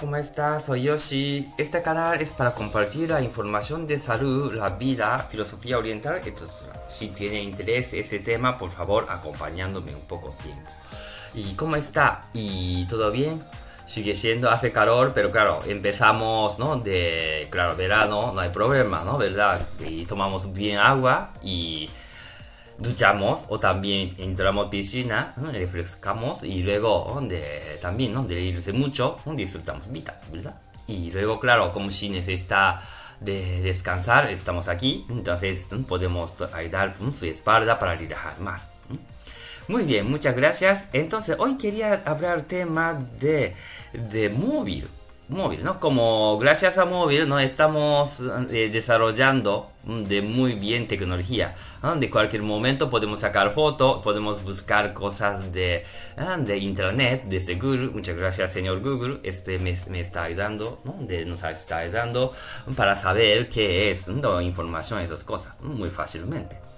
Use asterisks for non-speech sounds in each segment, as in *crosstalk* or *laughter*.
¿cómo estás? Soy Yoshi. Este canal es para compartir la información de salud, la vida, filosofía oriental, etc. Si tiene interés ese tema, por favor, acompañándome un poco tiempo. ¿Y cómo está? ¿Y todo bien? Sigue siendo, hace calor, pero claro, empezamos, ¿no? De, claro, verano, no hay problema, ¿no? ¿Verdad? Y tomamos bien agua y duchamos o también entramos piscina, refrescamos y luego de, también ¿no? de irse mucho disfrutamos vida, ¿verdad? Y luego, claro, como si necesita de descansar, estamos aquí, entonces podemos ayudar su espalda para relajar más. Muy bien, muchas gracias. Entonces, hoy quería hablar tema de, de móvil móvil, ¿no? Como gracias a móvil no estamos eh, desarrollando mm, de muy bien tecnología. De cualquier momento podemos sacar fotos, podemos buscar cosas de, de internet, desde Google. Muchas gracias, señor Google. Este me, me está ayudando, nos está ayudando para saber qué es información, esas cosas, muy fácilmente.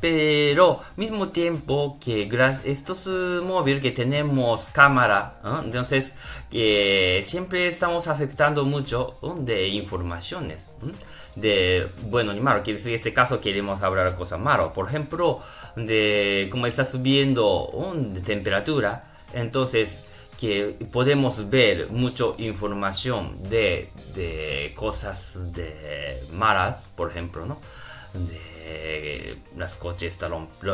Pero mismo tiempo que estos uh, móviles que tenemos cámara, entonces siempre estamos afectando mucho de informaciones. De bueno ni malo, en este caso queremos hablar cosas malas. Por ejemplo, de cómo está subiendo de temperatura, entonces que podemos ver mucha información de, de cosas de malas, por ejemplo, ¿no? De, eh, las coches está,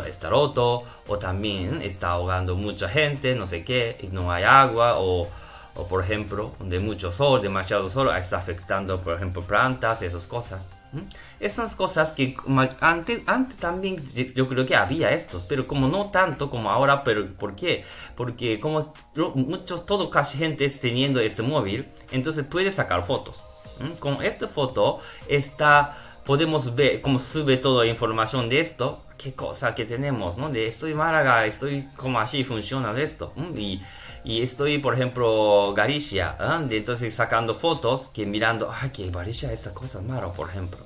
está roto o también está ahogando mucha gente, no sé qué, y no hay agua o, o por ejemplo de mucho sol, demasiado sol, está afectando por ejemplo plantas, esas cosas. Esas cosas que antes, antes también yo creo que había estos, pero como no tanto como ahora, pero ¿por qué? Porque como muchos, todo casi gente es teniendo este móvil, entonces puede sacar fotos. Con esta foto está podemos ver cómo sube toda la información de esto, qué cosa que tenemos, ¿no? De estoy Málaga, estoy como así funciona esto. Y, y estoy, por ejemplo, Galicia, ¿eh? entonces sacando fotos que mirando, ay, que Galicia esta cosa mala, por ejemplo.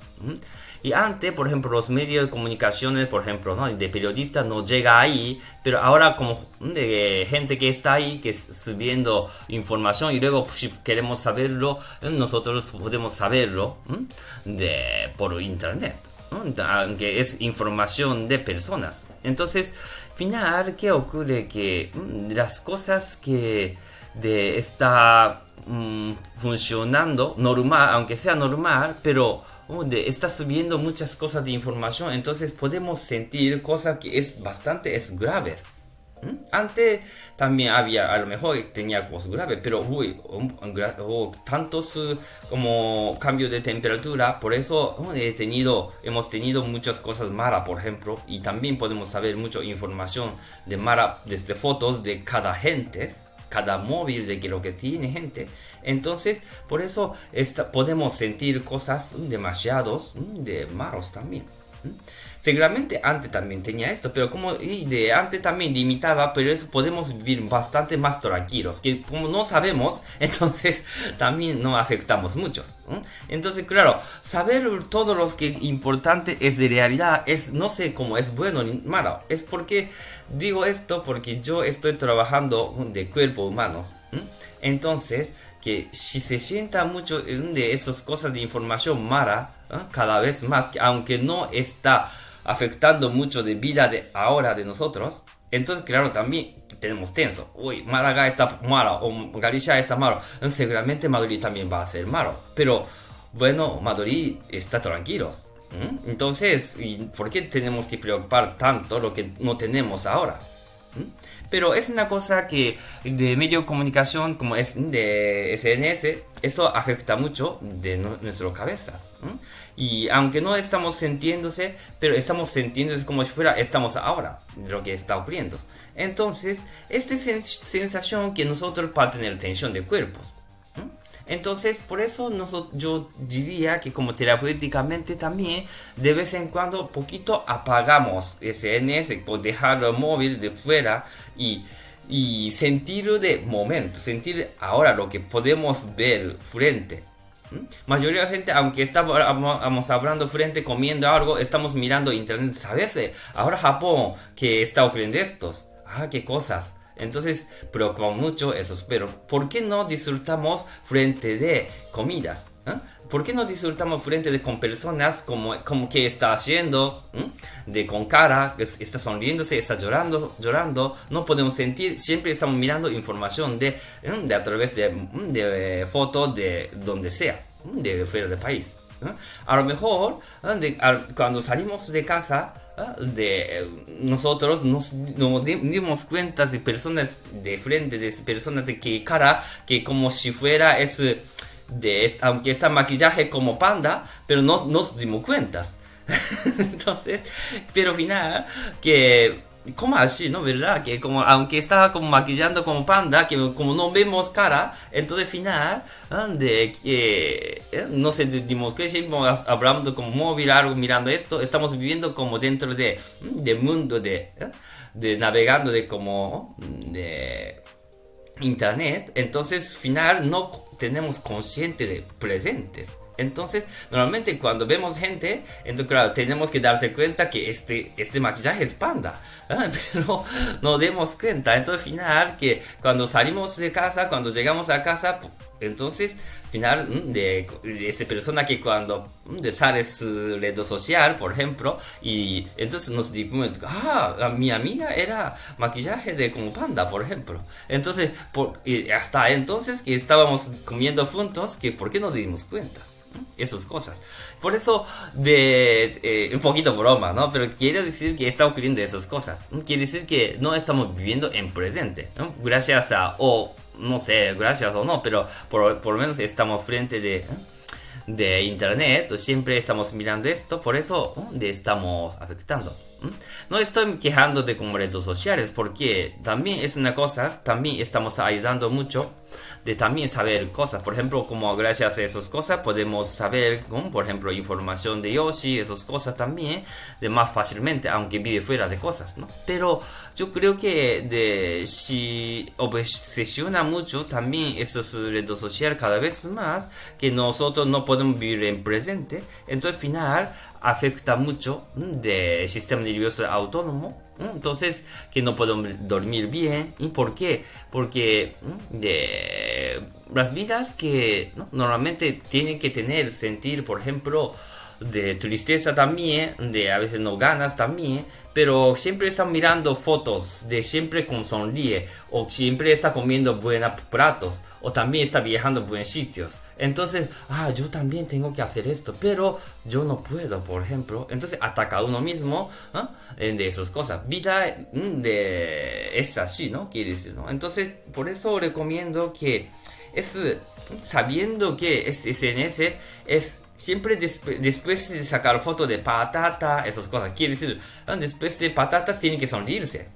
Y antes, por ejemplo, los medios de comunicaciones, por ejemplo, ¿no? de periodistas no llega ahí, pero ahora como de gente que está ahí, que es subiendo información y luego pues, si queremos saberlo, nosotros podemos saberlo de, por internet, aunque es información de personas. Entonces, final, ¿qué ocurre? Que las cosas que de está mm, funcionando normal, aunque sea normal, pero donde está subiendo muchas cosas de información, entonces podemos sentir cosas que es bastante es graves. Antes también había, a lo mejor tenía cosas graves, pero uy, tantos uh, como cambio de temperatura, por eso he tenido, hemos tenido muchas cosas malas, por ejemplo, y también podemos saber mucha información de mala desde fotos de cada gente cada móvil de que lo que tiene gente. Entonces, por eso podemos sentir cosas demasiados mm, de malos también. Seguramente antes también tenía esto, pero como de antes también limitaba, pero eso podemos vivir bastante más tranquilos, que como no sabemos, *laughs* entonces también no afectamos muchos. Entonces, claro, saber todo lo que importante es de realidad, es no sé cómo es bueno ni malo, es porque digo esto porque yo estoy trabajando de cuerpo humano. Entonces, que si se sienta mucho de esas cosas de información mala, cada vez más, que aunque no está afectando mucho de vida de ahora de nosotros, entonces claro también tenemos tenso. Uy, Málaga está malo o Galicia está malo. Seguramente Madrid también va a ser malo. Pero bueno, Madrid está tranquilos. Entonces, ¿por qué tenemos que preocupar tanto lo que no tenemos ahora? Pero es una cosa que de medio de comunicación como es de SNS, eso afecta mucho de nuestra cabeza. Y aunque no estamos sintiéndose, pero estamos sintiéndose como si fuera estamos ahora, lo que está ocurriendo. Entonces, esta sensación que nosotros para tener tensión de cuerpos. Entonces, por eso yo diría que como terapéuticamente también, de vez en cuando, poquito apagamos SNS, por dejar el móvil de fuera y, y sentir de momento, sentir ahora lo que podemos ver frente. ¿Mm? Mayoría de gente, aunque estamos hablando frente, comiendo algo, estamos mirando internet. ¿Sabes? Ahora Japón, que está ocurriendo estos. Ah, qué cosas. Entonces, preocupa mucho eso. Pero, ¿por qué no disfrutamos frente de comidas? ¿eh? ¿Por qué no disfrutamos frente de con personas como, como que está haciendo, de con cara, está sonriéndose, está llorando, llorando? No podemos sentir, siempre estamos mirando información de, de a través de, de fotos de donde sea, de fuera del país. A lo mejor, cuando salimos de casa, de nosotros nos, nos, dimos cuenta de personas de frente, de personas de que cara, que como si fuera es de aunque está maquillaje como panda, pero no nos dimos cuentas. *laughs* Entonces, pero final que como así, ¿no? ¿Verdad? Que como, aunque está como maquillando como panda, que como no vemos cara, entonces final, de que, eh, no sé, dimos que seguimos hablando como móvil, algo mirando esto, estamos viviendo como dentro de, de mundo de, ¿eh? de navegando de como, de internet, entonces final no tenemos consciente de presentes. Entonces, normalmente cuando vemos gente, entonces claro, tenemos que darse cuenta que este, este maquillaje es panda, *laughs* pero no demos cuenta. Entonces, al final, que cuando salimos de casa, cuando llegamos a casa, entonces, final mm, de, de esa persona que cuando de sale su red social, por ejemplo, y entonces nos dimos, ah, mi amiga era maquillaje de como panda, por ejemplo. Entonces, por, y hasta entonces que estábamos comiendo juntos, que por qué no dimos cuenta esas cosas. Por eso, de eh, un poquito broma, ¿no? Pero quiere decir que está ocurriendo esas cosas. Quiere decir que no estamos viviendo en presente, ¿no? Gracias a, o no sé, gracias o no, pero por, por lo menos estamos frente de, de internet, siempre estamos mirando esto, por eso de estamos afectando. No estoy quejando de como redes sociales, porque también es una cosa, también estamos ayudando mucho de también saber cosas. Por ejemplo, como gracias a esas cosas podemos saber, como por ejemplo, información de Yoshi, esas cosas también, de más fácilmente, aunque vive fuera de cosas, ¿no? Pero yo creo que de, si obsesiona mucho también esas redes sociales cada vez más, que nosotros no podemos vivir en presente, entonces al final afecta mucho del sistema nervioso autónomo entonces, que no puedo dormir bien. ¿Y por qué? Porque de las vidas que normalmente tienen que tener, sentir, por ejemplo, de tristeza también, de a veces no ganas también, pero siempre está mirando fotos de siempre con sonríe, o siempre está comiendo buenos platos, o también está viajando a buenos sitios. Entonces, ah, yo también tengo que hacer esto, pero yo no puedo, por ejemplo. Entonces, ataca a uno mismo ¿ah? de esas cosas. Vida mm, de... es así, ¿no? Quiere decir, ¿no? Entonces, por eso recomiendo que es sabiendo que es SNS es siempre después de sacar foto de patata, esas cosas. Quiere decir, ah, después de patata tiene que sonreírse.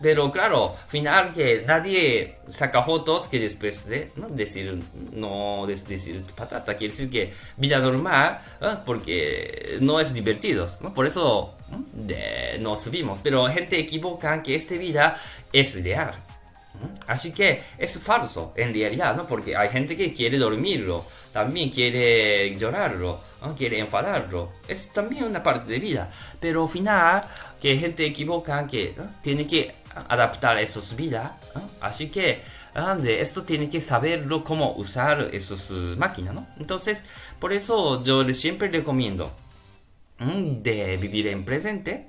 Pero claro, final que nadie saca fotos que después de ¿no? decir no decir patata. Quiere decir que vida normal, ¿ah? porque no es divertido. ¿no? Por eso de, nos subimos. Pero gente equivoca que esta vida es real. Así que es falso en realidad, ¿no? Porque hay gente que quiere dormirlo, también quiere llorarlo, ¿no? quiere enfadarlo. Es también una parte de vida. Pero al final, que gente equivoca que tiene que adaptar esas vidas. Así que de esto tiene que saberlo cómo usar esas máquinas, ¿no? Entonces, por eso yo siempre recomiendo de vivir en presente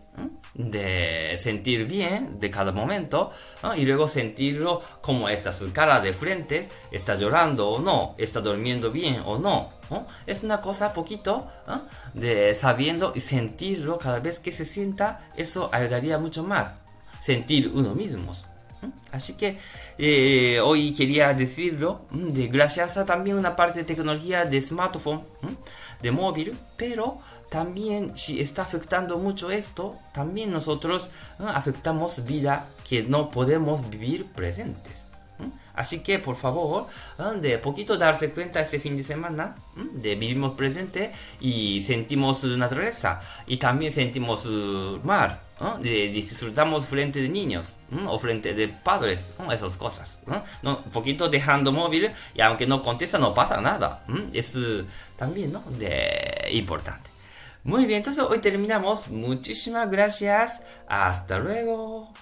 de sentir bien de cada momento y luego sentirlo como está su cara de frente, está llorando o no, está durmiendo bien o no. Es una cosa poquito de sabiendo y sentirlo cada vez que se sienta, eso ayudaría mucho más. Sentir uno mismo. Así que eh, hoy quería decirlo, de gracias a también una parte de tecnología de smartphone, de móvil, pero también si está afectando mucho esto, también nosotros afectamos vida que no podemos vivir presentes. Así que por favor, de poquito darse cuenta este fin de semana de vivimos presente y sentimos naturaleza y también sentimos mar, ¿no? De, disfrutamos frente de niños ¿no? o frente de padres, ¿no? esas cosas. ¿no? un poquito dejando móvil y aunque no contesta no pasa nada. Es eh, también ¿no? de, importante. Muy bien, entonces hoy terminamos. Muchísimas gracias. Hasta luego.